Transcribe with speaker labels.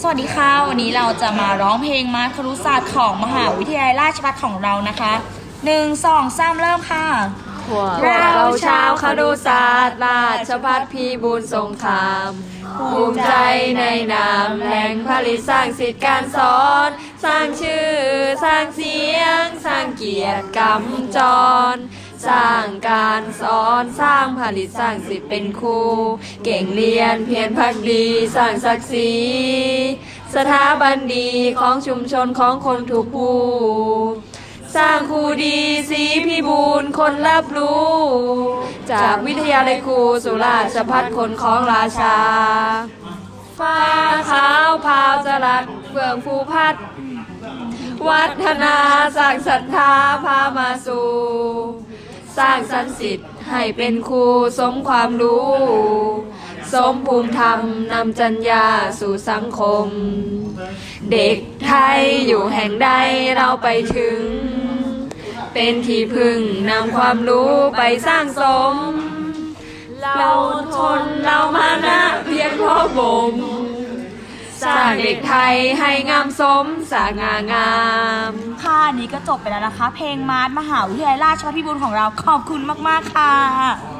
Speaker 1: สวัสดีค่ะ วันนี้เราจะมาร้องเพลงมาครุศาสตร์ของมหาวิทยาลัยราชภัฏของเรานะคะหนึ่งสองสามเริ่มค่ะ
Speaker 2: เราชาวครุศาสตร์ราชพัฒพีบูลสงครามภูมิใจในนามแหล่งผลิตสร้างสิทธิการสอน สร้างชื่อ สร้างเสียง สร้างเกียรติกำจร สร้างการสอนสร้างผลิตสร้างสิทธิ์เป็นครู เก่งเรียนเพียรพักดีสร้างศักดิ์ศรีสถาบันดีของชุมชนของคนทุกผู้สร้างครูดีสีพิบูลคนรับรู้ จากวิทยาลัยครูสุราชพัฒคนของราชา ฟ้าขาวพาวจรัสเฟื่องภูพัดวัฒนาสร้างศรัทธาพามาสู่ สร้างสรรค์สิทธิ์ให้เป็นครูสมความรู้ สมภูมิธรรมนำจัญญาสู่สังคม เด็กไทยอยู่แห่งใดเราไปถึง เป็นที่พึ่งนำความรู้ไปสร้างสม เราทนเรามาางเด็กไทยให้งามสมสง่างาม
Speaker 1: ค่ะนี้ก็จบไปแล้วนะคะ เพลงมาร์มหาวิทยาลัยราชภัฏพิบูลของเราขอบคุณมาก ๆ ค่ะ